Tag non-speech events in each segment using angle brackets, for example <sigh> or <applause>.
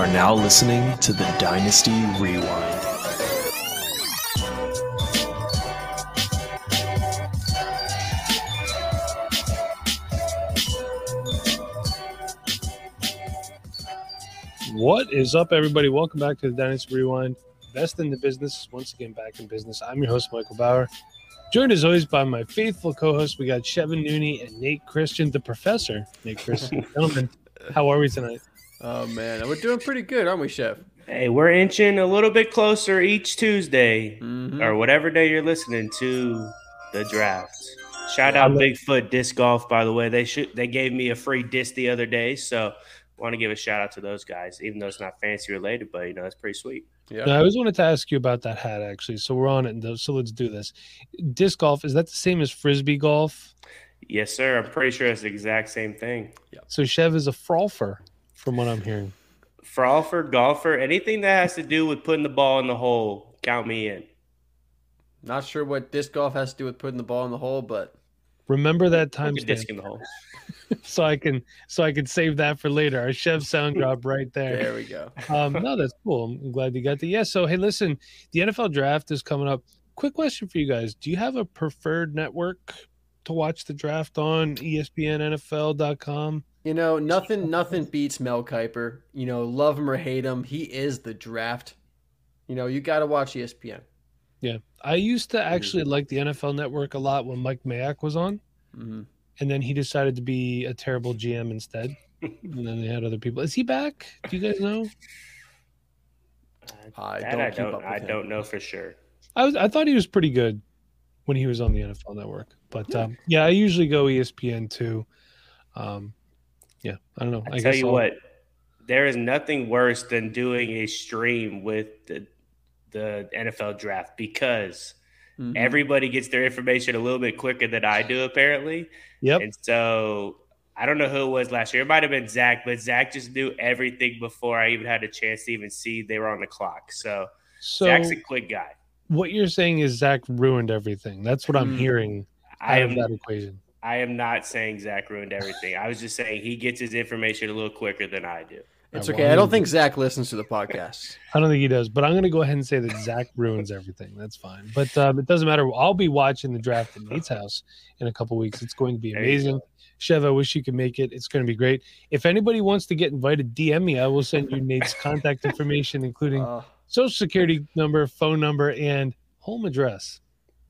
are now listening to the Dynasty Rewind. What is up, everybody? Welcome back to the Dynasty Rewind. Best in the business, once again back in business. I'm your host, Michael Bauer. Joined as always by my faithful co-hosts. We got Shevin Nooney and Nate Christian, the professor. Nate Christian, <laughs> gentlemen, how are we tonight? Oh man, we're doing pretty good, aren't we, Chef? Hey, we're inching a little bit closer each Tuesday Mhm. or whatever day you're listening to the draft. Shout out Bigfoot Disc Golf, by the way. They should they gave me a free disc the other day, so want to give a shout out to those guys, even though it's not fancy related, but you know it's pretty sweet. Yeah. Now, I always wanted to ask you about that hat, actually. So we're on it, so let's do this. Disc golf is that the same as frisbee golf? Yes, sir. I'm pretty sure it's the exact same thing. Yeah. So Chev is a frolfer, from what I'm hearing. Frolfer, golfer, anything that has to do with putting the ball in the hole, count me in. Not sure what disc golf has to do with putting the ball in the hole, but Remember that time the disc in the hole. <laughs> so I can so I can save that for later. Our Chev sound <laughs> drop right there. there we go. <laughs> um, no, that's cool. I'm glad you got the yeah. So hey, listen, the NFL draft is coming up. Quick question for you guys: Do you have a preferred network to watch the draft on? ESPN, NFL.com. You know, nothing nothing beats Mel Kiper. You know, love him or hate him, he is the draft. You know, you got to watch ESPN. Yeah, I used to actually like the NFL Network a lot when Mike Mayock was on, hmm and then he decided to be a terrible GM instead. and then they had other people. Is he back? Do you guys know? I don't I don't up with I don't know for sure. I was I thought he was pretty good when he was on the NFL Network, but um, yeah, I usually go ESPN too. Um, yeah, I don't know. I, tell you I'll- what, there is nothing worse than doing a stream with the the NFL draft because Mhm. everybody gets their information a little bit quicker than I do, apparently. Yep. And so I don't know who it was last year. It might have been Zach, but Zach just knew everything before I even had a chance to even see they were on the clock. So, So Zach's a quick guy. what you're saying is Zach ruined everything. That's what I'm Hmm. hearing I out of that equation. I am not saying Zach ruined everything. I was just saying he gets his information a little quicker than I do. It's I okay. I don't wanted- think Zach listens to the podcast. I don't think he does, but I'm going to go ahead and say that Zach <laughs> ruins everything. That's fine. But um, it doesn't matter. I'll be watching the draft at Nate's house in a couple weeks. It's going to be amazing. Chev, I wish you could make it. It's going to be great. If anybody wants to get invited, DM me. I will send you Nate's contact information, including Uh, social security number, phone number, and home address.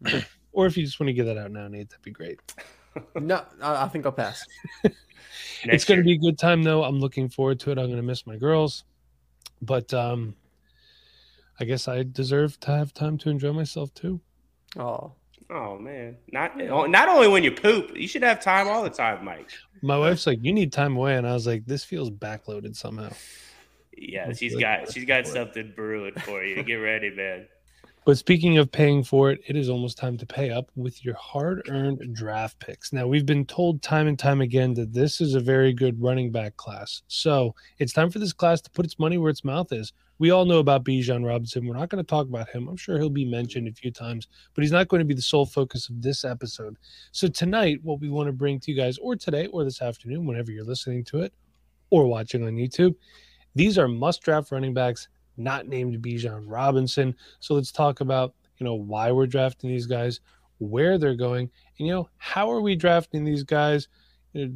<clears throat> or if you just want to give that out now, Nate, that'd be great. No, I, I think I'll pass. <laughs> it's going to be a good time though i'm looking forward to it i'm going to miss my girls but um i guess i deserve to have time to enjoy myself too Oh, Oh man, not not only when you poop, you should have time all the time, Mike. my wife's like you need time away and i was like this feels backloaded somehow Yeah, That's she's good. got she's got something brewing for you. Get ready, man. But speaking of paying for it it is almost time to pay up with your hard-earned draft picks now we've been told time and time again that this is a very good running back class so it's time for this class to put its money where its mouth is we all know about Bijan Robinson. We're not going to talk about him. I'm sure he'll be mentioned a few times, but he's not going to be the sole focus of this episode. So tonight, what we want to bring to you guys, or today, or this afternoon, whenever you're listening to it, or watching on YouTube, these are must-draft running backs not named Bijan Robinson. So let's talk about you know why we're drafting these guys, where they're going, and you know how are we drafting these guys?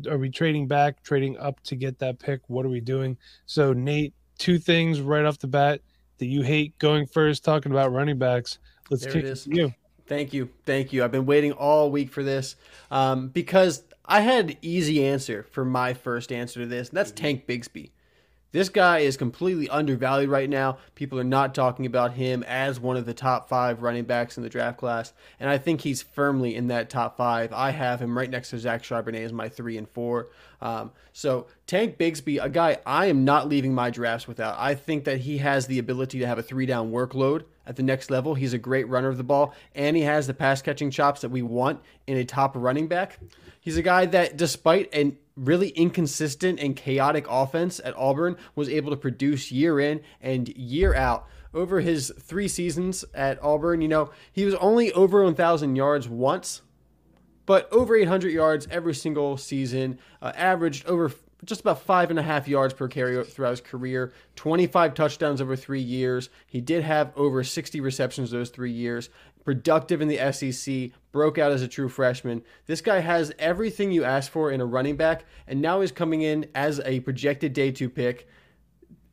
Are we trading back, trading up to get that pick? What are we doing? So Nate two things right off the bat that you hate going first talking about running backs let's There kick it is. you Thank you. Thank you. I've been waiting all week for this um, because I had an easy answer for my first answer to this, and that's Tank Bigsby. This guy is completely undervalued right now. People are not talking about him as one of the top five running backs in the draft class, and I think he's firmly in that top five. I have him right next to Zach Charbonnet as my three and four. Um, so Tank Bigsby, a guy I am not leaving my drafts without. I think that he has the ability to have a three down workload at the next level. He's a great runner of the ball, and he has the pass catching chops that we want in a top running back. He's a guy that, despite a really inconsistent and chaotic offense at Auburn, was able to produce year in and year out. Over his three seasons at Auburn, you know, he was only over 1,000 yards once, but over 800 yards every single season, uh, averaged over just about five and a half yards per carry throughout his career, 25 touchdowns over three years. He did have over 60 receptions those three years. Productive in the SEC, broke out as a true freshman. This guy has everything you ask for in a running back, and now he's coming in as a projected day two pick.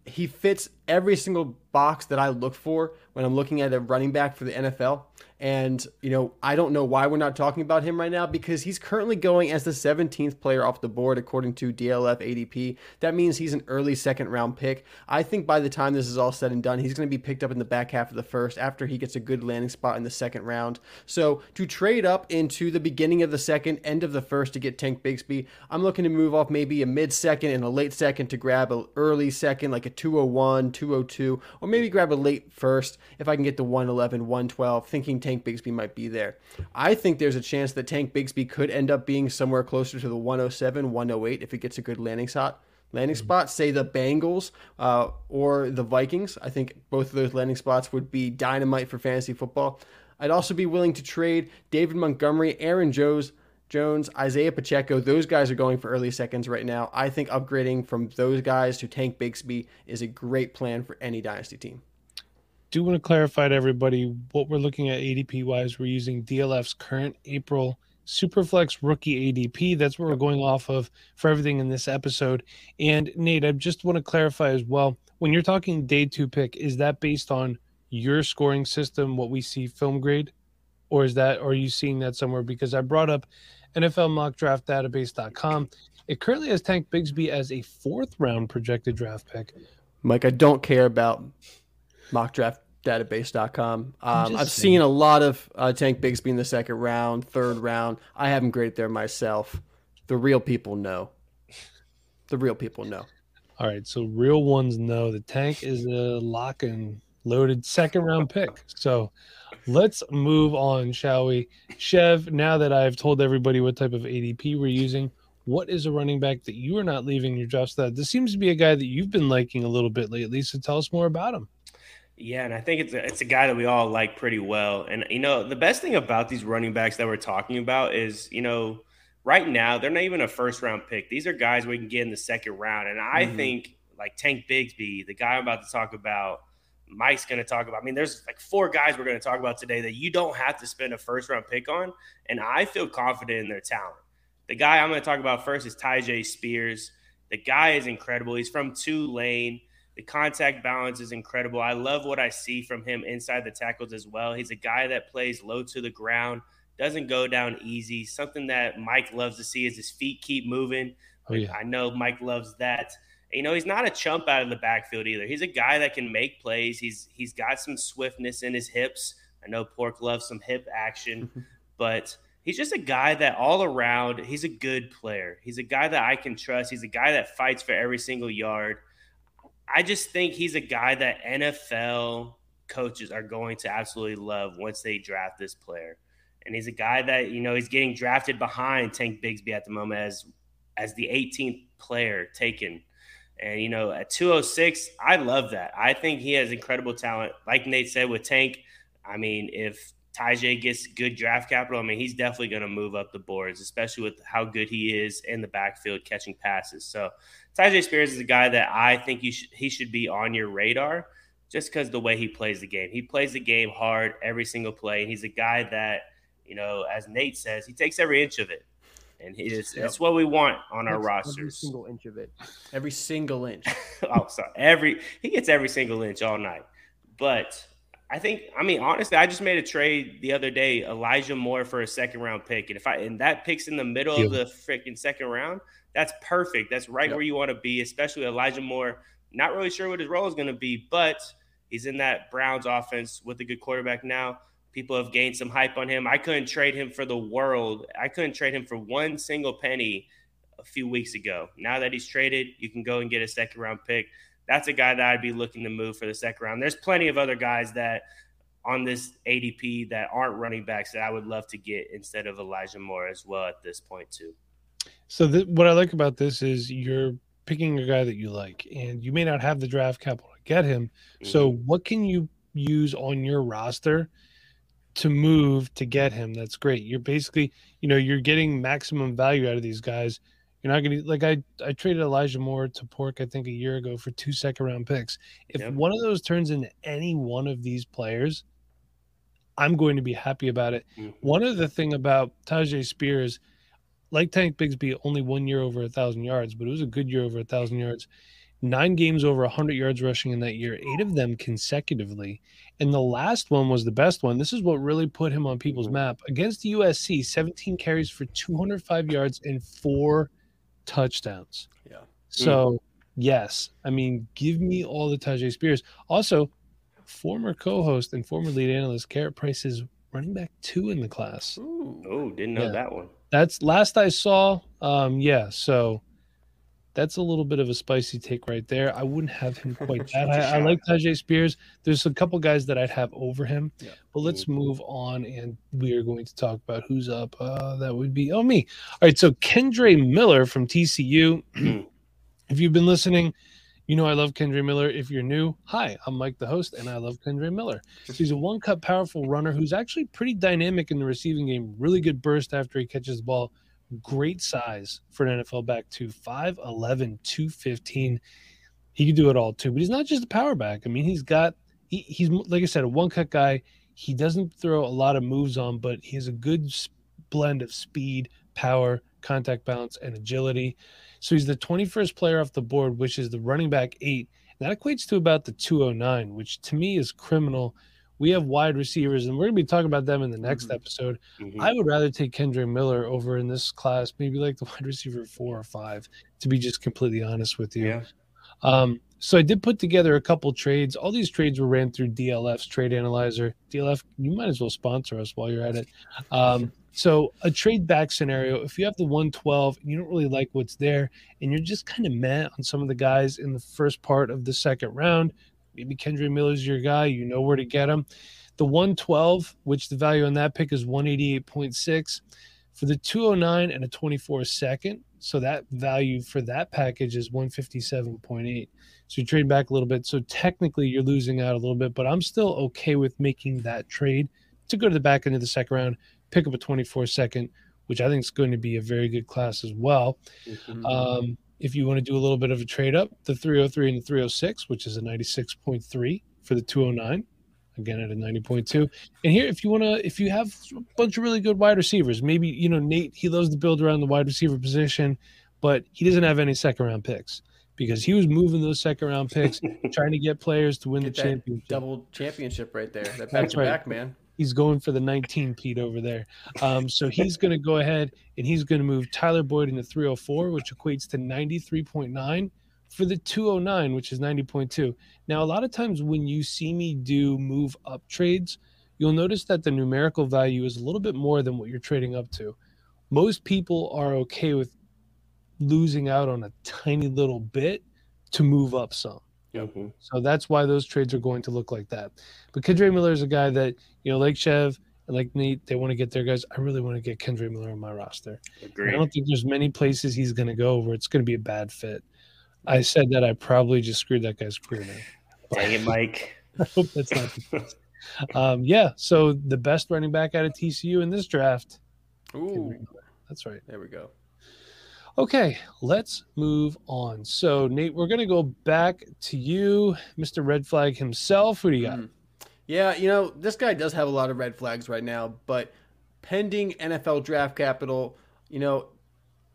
He fits every single box that I look for when I'm looking at a running back for the NFL. And, you know, I don't know why we're not talking about him right now because he's currently going as the 17th player off the board according to DLF ADP. That means he's an early second round pick. I think by the time this is all said and done, he's going to be picked up in the back half of the first after he gets a good landing spot in the second round. So to trade up into the beginning of the second, end of the first to get Tank Bigsby, I'm looking to move off maybe a mid second and a late second to grab an early second, like a 201, 202, or maybe grab a late first if I can get the 111, 112, thinking Tank Tank Bigsby might be there. I think there's a chance that Tank Bigsby could end up being somewhere closer to the 107, 108 if he gets a good landing spot. Landing mm-hmm. spot, say the Bengals uh, or the Vikings. I think both of those landing spots would be dynamite for fantasy football. I'd also be willing to trade David Montgomery, Aaron Jones, Jones, Isaiah Pacheco. Those guys are going for early seconds right now. I think upgrading from those guys to Tank Bigsby is a great plan for any dynasty team do want to clarify to everybody what we're looking at ADP wise. We're using DLF's current April Superflex rookie ADP. That's what we're going off of for everything in this episode. And Nate, I just want to clarify as well. When you're talking day two pick, is that based on your scoring system, what we see film grade, or is that, or are you seeing that somewhere? Because I brought up NFL mock draft database.com. It currently has Tank Bigsby as a fourth round projected draft pick. Mike, I don't care about mockdraftdatabase.com. Um, I've seen a lot of uh, Tank Bigsby in the second round, third round. I haven't graded there myself. The real people know. The real people know. All right, so real ones know the tank is a lock and loaded second round pick. So let's move on, shall we? Chev, now that I've told everybody what type of ADP we're using, what is a running back that you are not leaving your draft stat? This seems to be a guy that you've been liking a little bit lately. So tell us more about him. Yeah, and I think it's a, it's a guy that we all like pretty well. And you know, the best thing about these running backs that we're talking about is, you know, right now they're not even a first round pick. These are guys we can get in the second round. And I mm-hmm. think like Tank Bigsby, the guy I'm about to talk about, Mike's going to talk about. I mean, there's like four guys we're going to talk about today that you don't have to spend a first round pick on, and I feel confident in their talent. The guy I'm going to talk about first is Tyjae Spears. The guy is incredible. He's from Tulane. The contact balance is incredible. I love what I see from him inside the tackles as well. He's a guy that plays low to the ground, doesn't go down easy. Something that Mike loves to see is his feet keep moving. Oh, yeah. I know Mike loves that. You know, he's not a chump out of the backfield either. He's a guy that can make plays. He's he's got some swiftness in his hips. I know Pork loves some hip action, mm-hmm. but he's just a guy that all around, he's a good player. He's a guy that I can trust. He's a guy that fights for every single yard. I just think he's a guy that NFL coaches are going to absolutely love once they draft this player. And he's a guy that, you know, he's getting drafted behind Tank Bigsby at the moment as as the 18th player taken. And you know, at 206, I love that. I think he has incredible talent. Like Nate said with Tank, I mean, if Tyjae gets good draft capital, I mean, he's definitely going to move up the boards, especially with how good he is in the backfield catching passes. So Tyjae Spears is a guy that I think you should, he should be on your radar just because the way he plays the game. He plays the game hard every single play. And he's a guy that, you know, as Nate says, he takes every inch of it. And he is, yep. that's what we want on our rosters. Every single inch of it. Every single inch. <laughs> oh, sorry. Every he gets every single inch all night. But I think, I mean, honestly, I just made a trade the other day, Elijah Moore for a second round pick. And if I and that pick's in the middle of the freaking second round, that's perfect. That's right yep. where you want to be, especially Elijah Moore. Not really sure what his role is going to be, but he's in that Browns offense with a good quarterback now. People have gained some hype on him. I couldn't trade him for the world. I couldn't trade him for one single penny a few weeks ago. Now that he's traded, you can go and get a second round pick. That's a guy that I'd be looking to move for the second round. There's plenty of other guys that on this ADP that aren't running backs that I would love to get instead of Elijah Moore as well at this point too. So th- what I like about this is you're picking a guy that you like, and you may not have the draft capital to get him. Mm-hmm. So what can you use on your roster to move to get him? That's great. You're basically, you know, you're getting maximum value out of these guys. You're not going to like I I traded Elijah Moore to Pork I think a year ago for two second round picks. If Yep. one of those turns into any one of these players, I'm going to be happy about it. Mhm. One the thing about Tyjae Spears, like Tank Bigsby, only one year over a thousand yards, but it was a good year over a thousand yards. Nine games over 100 yards rushing in that year, eight of them consecutively. And the last one was the best one. This is what really put him on people's Mhm. map. Against USC, 17 carries for 205 yards and four touchdowns. Yeah. So, yes, I mean, give me all the Tyjae Spears. Also, former co host and former lead analyst, Garrett Price is running back two in the class. Ooh. Oh, didn't know Yeah. that one. That's last I saw. Um, yeah, so that's a little bit of a spicy take right there. I wouldn't have him <laughs> quite that. I, I, like Tyjae Spears. There's a couple guys that I'd have over him, Yeah. but let's move on, and we are going to talk about who's up. Uh, that would be oh me. All right, so Kendre Miller from TCU. Mm. <clears throat> if you've been listening, you know I love Kendre Miller. If you're new, hi, I'm Mike the host, and I love Kendre Miller. <laughs> She's a one cut powerful runner who's actually pretty dynamic in the receiving game. Really good burst after he catches the ball. Great size for an NFL back to 5'11, 215. He can do it all too, but he's not just a power back. I mean, he's got, he, he's like I said, a one cut guy. He doesn't throw a lot of moves on, but he has a good blend of speed, power, contact balance, and agility. So he's the 21st player off the board, which is the running back eight. And That equates to about the 209, which to me is criminal. We have wide receivers, and we're going to be talking about them in the next Mhm. episode. Mhm. I would rather take Kendre Miller over in this class, maybe like the <laughs> wide receiver four or five, to be just completely honest with you. yeah. Um, so I did put together a couple trades. All these trades were ran through DLF's trade analyzer. DLF, you might as well sponsor us while you're at it. Um, so a trade back scenario, if you have the 112 and you don't really like what's there, and you're just kind of mad on some of the guys in the first part of the second round, maybe Kendre Miller's your guy, you know where to get him. The 112, which the value on that pick is 188.6 for the 209 and a 24 second. So that value for that package is 157.8. So you trade back a little bit. So technically you're losing out a little bit, but I'm still okay with making that trade to go to the back end of the second round, pick up a 24 second, which I think is going to be a very good class as well. Mhm. Um, if you want to do a little bit of a trade up, the 303 and the 306, which is a 96.3 for the 209, again at a 90.2. And here, if you want to, if you have a bunch of really good wide receivers, maybe, you know, Nate, he loves to build around the wide receiver position, but he doesn't have any second round picks because he was moving those second round picks, <laughs> trying to get players to win Get the championship. double championship right there. That back to back, man. He's going for the 19 Pete over there. Um, so he's going to go ahead and he's going to move Tyler Boyd into 304, which equates to 93.9 for the 209, which is 90.2. Now, a lot of times when you see me do move up trades, you'll notice that the numerical value is a little bit more than what you're trading up to. Most people are okay with losing out on a tiny little bit to move up some. Mhm. So that's why those trades are going to look like that. But Kendre Miller is a guy that, you know, like Chev and like Nate, they want to get their guys. I really want to get Kendre Miller on my roster. I don't think there's many places he's going to go where it's going to be a bad fit. I said that I probably just screwed that guy's career now. Dang it, Mike. <laughs> I hope that's not the case. Um, yeah. So the best running back out of TCU in this draft. Ooh, That's right. there we go. Okay, let's move on. So, Nate, we're going to go back to you, Mr. Red Flag himself. Who do you got? Mhm. Yeah, you know, this guy does have a lot of red flags right now, but pending NFL draft capital, you know,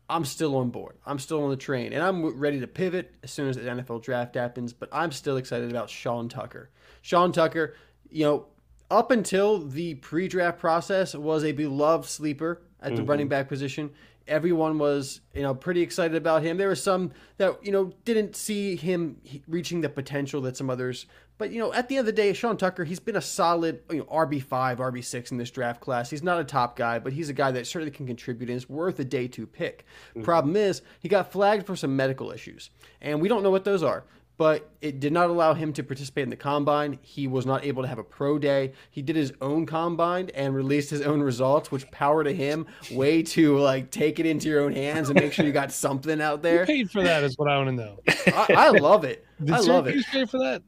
I'm still on board. I'm still on the train, and I'm ready to pivot as soon as the NFL draft happens, but I'm still excited about Sean Tucker. Sean Tucker, you know, up until the pre draft process, was a beloved sleeper at the Mhm. running back position. Everyone was, you know, pretty excited about him. There were some that, you know, didn't see him reaching the potential that some others but you know, at the end of the day, Sean Tucker, he's been a solid you know, RB five, RB six in this draft class. He's not a top guy, but he's a guy that certainly can contribute and is worth a day two pick. Mm-hmm. Problem is, he got flagged for some medical issues, and we don't know what those are. But it did not allow him to participate in the combine. He was not able to have a pro day. He did his own combine and released his own results, which power to him way to like take it into your own hands and make sure you got something out there. paid for that? Is what I want to know. I, I love it. Did I love it. Pay for that?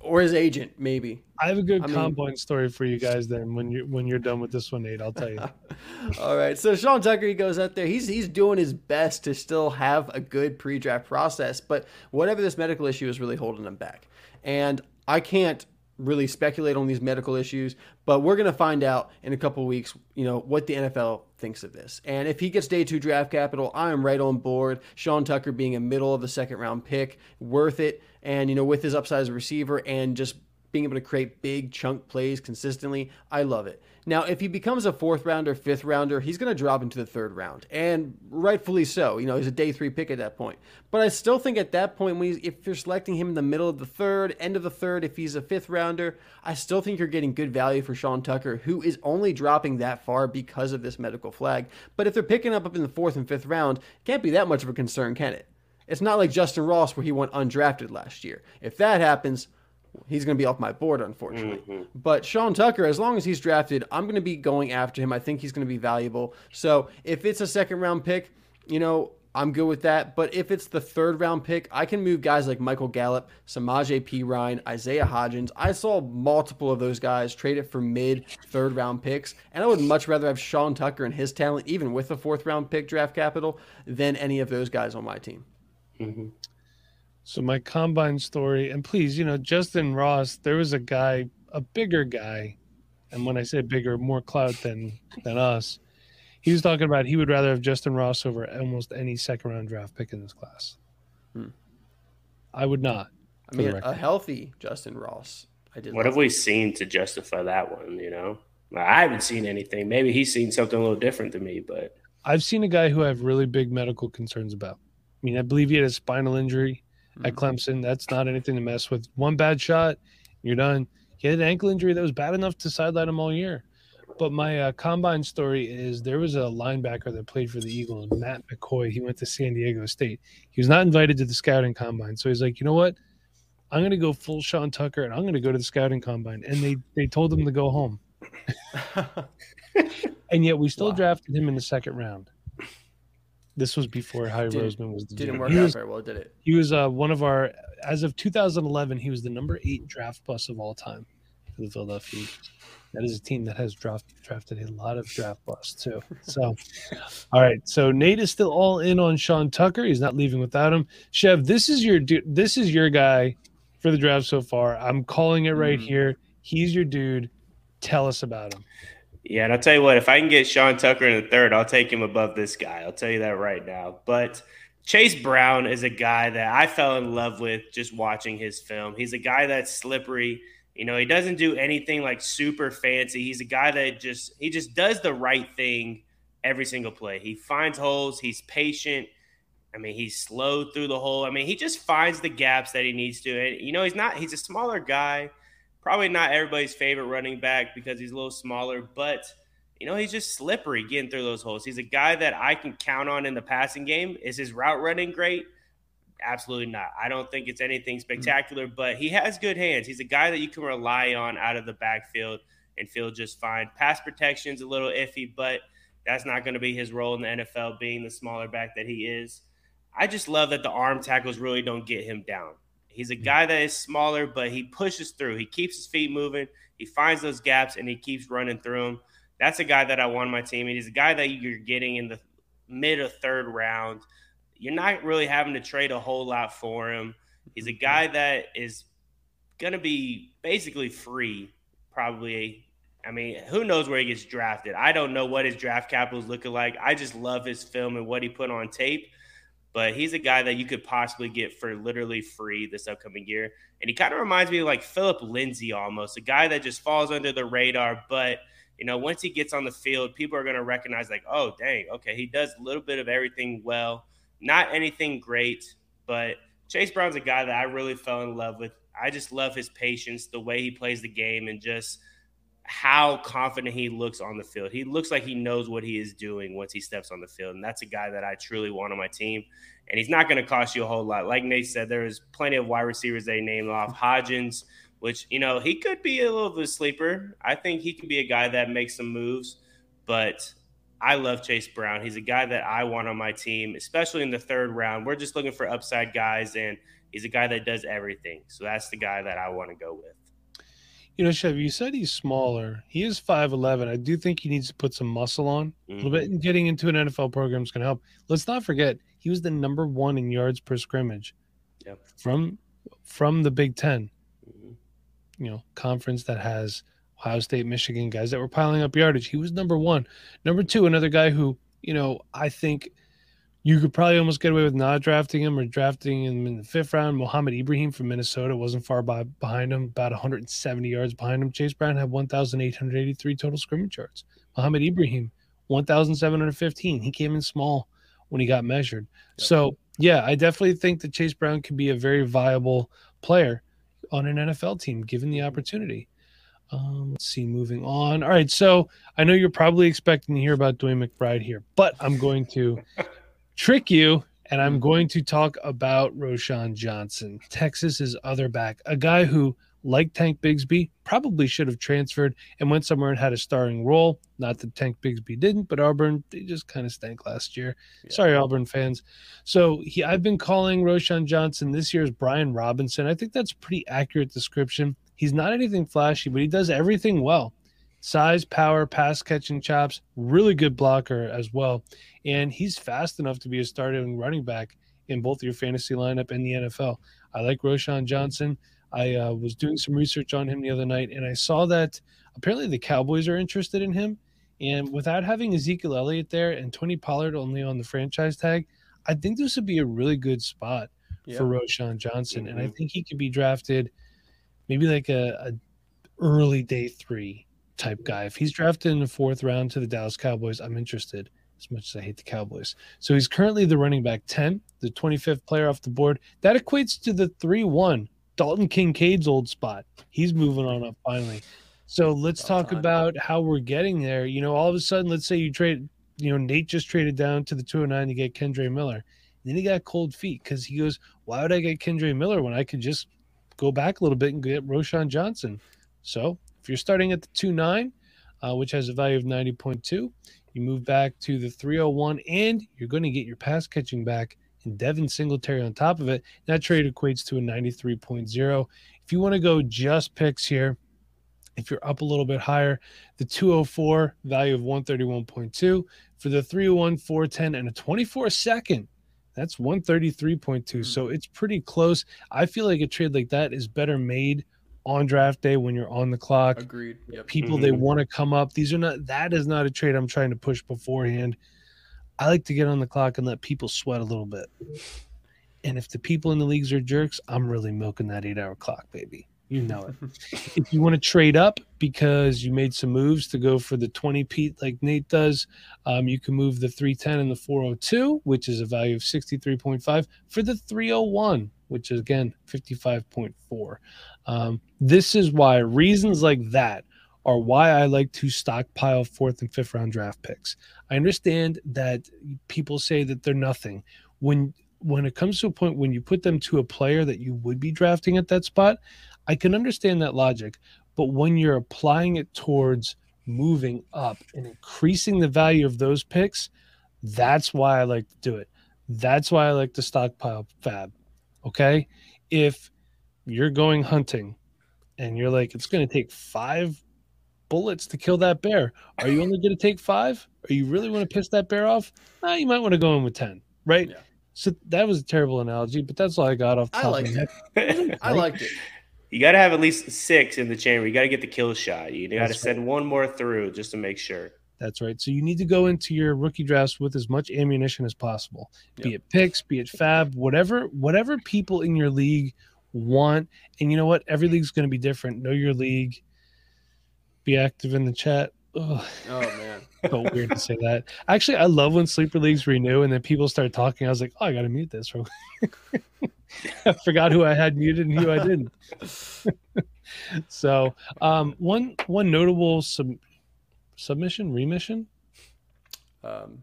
Or his agent, maybe. I have a good I mean- story for you guys. Then when you when you're done with this one, Nate, I'll tell you. <laughs> All right. So Sean Tucker, he goes out there. He's he's doing his best to still have a good pre-draft process, but whatever this medical issue is really holding him back. And I can't really speculate on these medical issues, but we're gonna find out in a couple weeks, you know, what the NFL thinks of this. And if he gets day two draft capital, I am right on board. Sean Tucker being a middle of the second round pick, worth it. And you know, with his upside as a receiver and just being able to create big chunk plays consistently. I love it. Now, if he becomes a fourth rounder, fifth rounder, he's going to drop into the third round, and rightfully so. You know, he's a day three pick at that point. But I still think at that point, when if you're selecting him in the middle of the third, end of the third, if he's a fifth rounder, I still think you're getting good value for Sean Tucker, who is only dropping that far because of this medical flag. But if they're picking up up in the fourth and fifth round, can't be that much of a concern, can it? It's not like Justyn Ross where he went undrafted last year. If that happens, he's going to be off my board, unfortunately. Mm-hmm. But Sean Tucker, as long as he's drafted, I'm going to be going after him. I think he's going to be valuable. So if it's a second round pick, you know, I'm good with that. But if it's the third round pick, I can move guys like Michael Gallup, Samaje Perine, Isaiah Hodgins. I saw multiple of those guys traded for mid third round picks. And I would much rather have Sean Tucker and his talent, even with the fourth round pick draft capital, than any of those guys on my team. So my combine story, and please, you know, Justyn Ross, there was a guy, a bigger guy, and when I say bigger, more clout than than us. He was talking about he would rather have Justyn Ross over almost any second round draft pick in this class. Hmm. I would not. I mean, a healthy Justyn Ross. I did. What love have we seen to justify that one? You know, I haven't seen anything. Maybe he's seen something a little different than me, but I've seen a guy who I have really big medical concerns about. I mean, I believe he had a spinal injury at Mhm. Clemson. That's not anything to mess with. One bad shot, you're done. He had an ankle injury that was bad enough to sideline him all year. But my uh, combine story is there was a linebacker that played for the Eagles, Matt McCoy. He went to San Diego State. He was not invited to the scouting combine. So he's like, you know what? I'm going to go full Sean Tucker and I'm going to go to the scouting combine. And they, they told him to go home. <laughs> And yet we still Wow. drafted him in the second round. This was before Howie Roseman was the Didn't GM. work he out was, very well, did it? he was uh, one of our, as of 2011, he was the number eight draft bust of all time for the Philadelphia. That is a team that has draft, drafted a lot of draft busts too. <laughs> So, all right. So Nate is still all in on Sean Tucker. He's not leaving without him. Chev, this is your dude. This is your guy for the draft so far. I'm calling it right Mhm. here. He's your dude. Tell us about him. Yeah, and I'll tell you what, if I can get Sean Tucker in the third, I'll take him above this guy. I'll tell you that right now. But Chase Brown is a guy that I fell in love with just watching his film. He's a guy that's slippery. You know, he doesn't do anything like super fancy. He's a guy that just he just does the right thing every single play. He finds holes, he's patient. I mean, he's slow through the hole. I mean, he just finds the gaps that he needs to. And you know, he's not he's a smaller guy probably not everybody's favorite running back because he's a little smaller, but you know, he's just slippery getting through those holes. He's a guy that I can count on in the passing game. Is his route running great? Absolutely not. I don't think it's anything hmm. spectacular, but he has good hands. He's a guy that you can rely on out of the backfield and feel just fine. Pass protection's a little iffy, but that's not going to be his role in the NFL, being the smaller back that he is. I just love that the arm tackles really don't get him down. He's a hmm. guy that is smaller, but he pushes through. He keeps his feet moving. He finds those gaps and he keeps running through them. That's a guy that I want on my team. And he's a guy that you're getting in the mid or third round. You're not really having to trade a whole lot for him. He's a guy mm-hmm. that is going to be basically free, probably. I mean, who knows where he gets drafted? I don't know what his draft capital is looking like. I just love his film and what he put on tape but he's a guy that you could possibly get for literally free this upcoming year. And he kind of reminds me of like Phillip Lindsay almost, a guy that just falls under the radar. But, you know, once he gets on the field, people are going to recognize, like, oh, dang, okay, he does a little bit of everything well. Not anything great, but Chase Brown's a guy that I really fell in love with. I just love his patience, the way he plays the game, and just how confident he looks on the field. He looks like he knows what he is doing once he steps on the field. And that's a guy that I truly want on my team. And he's not going to cost you a whole lot. Like Nate said, there is plenty of wide receivers they named off. Hodgins, which, you know, he could be a little bit sleeper. I think he could be a guy that makes some moves. But I love Chase Brown. He's a guy that I want on my team, especially in the third round. We're just looking for upside guys, and he's a guy that does everything. So that's the guy that I want to go with. You know, Chev, you said he's smaller. He is 5'11. I do think he needs to put some muscle on a little bit, Mhm. and getting into an NFL program is going to help. Let's not forget, he was the number one in yards per scrimmage Yep. from from the Big Ten, Mhm. you know, conference that has Ohio State, Michigan guys that were piling up yardage. He was number one. Number two, another guy who, you know, I think you could probably almost get away with not drafting him or drafting him in the fifth round. Mohamed Ibrahim from Minnesota wasn't far by, behind him, about 170 yards behind him. Chase Brown had 1,883 total scrimmage yards. Mohamed Ibrahim, 1,715. He came in small when he got measured. Yep. So, yeah, I definitely think that Chase Brown could be a very viable player on an NFL team given the opportunity. Um, let's see, moving on. All right, so I know you're probably expecting to hear about DeWayne McBride here, but I'm going to <laughs> trick you and I'm going to talk about Roschon Johnson, Texas's other back, a guy who, like Tank Bigsby, probably should have transferred and went somewhere and had a starring role. Not that Tank Bigsby didn't, but Auburn they just kind of stank last year. Yeah. Sorry, Auburn fans. So he, I've been calling Roschon Johnson this year's Brian Robinson. I think that's a pretty accurate description. He's not anything flashy, but he does everything well. Size, power, pass catching chops, really good blocker as well. And he's fast enough to be a starting running back in both your fantasy lineup and the NFL. I like Roschon Johnson. I uh, was doing some research on him the other night, and I saw that apparently the Cowboys are interested in him. And without having Ezekiel Elliott there and Tony Pollard only on the franchise tag, I think this would be a really good spot Yeah. for Roschon Johnson. And I Mhm. think he could be drafted maybe like a, a early day three type guy. If he's drafted in the fourth round to the Dallas Cowboys, I'm interested as much as I hate the Cowboys. So he's currently the running back 10, the 25th player off the board. That equates to the 3 1, Dalton Kincaid's old spot. He's moving on up finally. So let's About talk time. about how we're getting there. You know, all of a sudden, let's say you trade, you know, Nate just traded down to the 209 to get Kendre Miller. Then he got cold feet because he goes, Why would I get Kendre Miller when I could just go back a little bit and get Roschon Johnson? So if you're starting at the 2 9, uh, which has a value of 90.2, you move back to the 301, and you're going to get your pass catching back and Devin Singletary on top of it. That trade equates to a 93.0. If you want to go just picks here, if you're up a little bit higher, the 204 value of 131.2 for the 301, 410, and a 24 second. That's 133.2. So it's pretty close. I feel like a trade like that is better made on draft day when you're on the clock Agreed. Yep. people they Mhm. want to come up. These are not that is not a trade I'm trying to push beforehand. I like to get on the clock and let people sweat a little bit. And if the people in the leagues are jerks, I'm really milking that eight hour clock, baby. You know it. <laughs> if you want to trade up because you made some moves to go for the 20 Pete like Nate does, um, you can move the 310 and the 402, which is a value of 63.5 for the 301, which is again 55.4. Um, this is why reasons like that are why I like to stockpile fourth and fifth round draft picks. I understand that people say that they're nothing. When when it comes to a point when you put them to a player that you would be drafting at that spot, I can understand that logic. But when you're applying it towards moving up and increasing the value of those picks, that's why I like to do it. That's why I like to stockpile fab. Okay. If you're going hunting and you're like, it's going to take five bullets to kill that bear. Are you only going to take five? Or you really want to piss that bear off? Uh, you might want to go in with 10, right? Yeah. So that was a terrible analogy, but that's all I got off the I top liked of it. head. <laughs> I liked it. You got to have at least six in the chamber. You got to get the kill shot. You got to That's send one more through just to make sure. That's right. So you need to go into your rookie drafts with as much ammunition as possible. Be it picks, be it fab, whatever whatever people in your league want. And you know what? Every league's going to be different. Know your league. Be active in the chat. Ugh, Oh man. <laughs> felt weird to say that. Actually, I love when sleeper leagues renew and then people start talking. I was like, oh, I got to mute this. <laughs> I forgot who I had muted and who I didn't. <laughs> so, um, one one notable sub- submission remission, Um,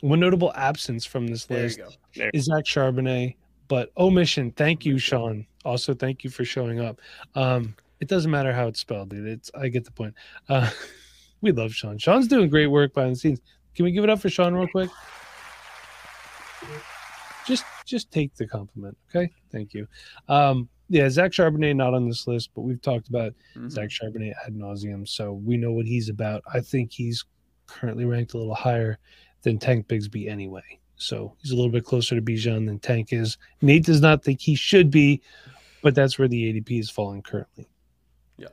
one notable absence from this there list is Zach Charbonnet, but omission. Thank you, Sean. Also, thank you for showing up. Um, it doesn't matter how it's spelled, dude. It's I get the point. Uh, <laughs> We love Sean. Sean's doing great work behind the scenes. Can we give it up for Sean real quick? Just just take the compliment, okay? Thank you. Um, yeah, Zach Charbonnet not on this list, but we've talked about Mhm. Zach Charbonnet ad nauseum, so we know what he's about. I think he's currently ranked a little higher than Tank Bigsby anyway. So he's a little bit closer to Bijan than Tank is. Nate does not think he should be, but that's where the ADP is falling currently. Yeah.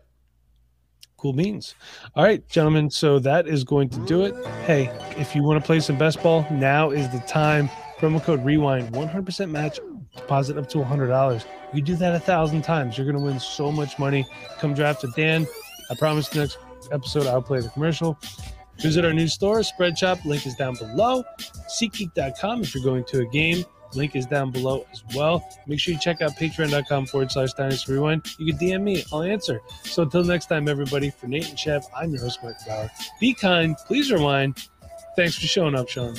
Cool beans. All right, gentlemen. So that is going to do it. Hey, if you want to play some best ball, now is the time. Promo code rewind 100% match deposit up to $100. You do that a thousand times. You're going to win so much money. Come draft with Dan. I promise next episode I'll play the commercial. Visit our new store, Spread Shop. Link is down below. SeatGeek.com if you're going to a game. Link is down below as well. Make sure you check out patreon.com forward slash dynasty rewind. You can DM me, I'll answer. So until next time, everybody, for Nate and Chef, I'm your host, Mike Bauer. Be kind, please rewind. Thanks for showing up, Sean.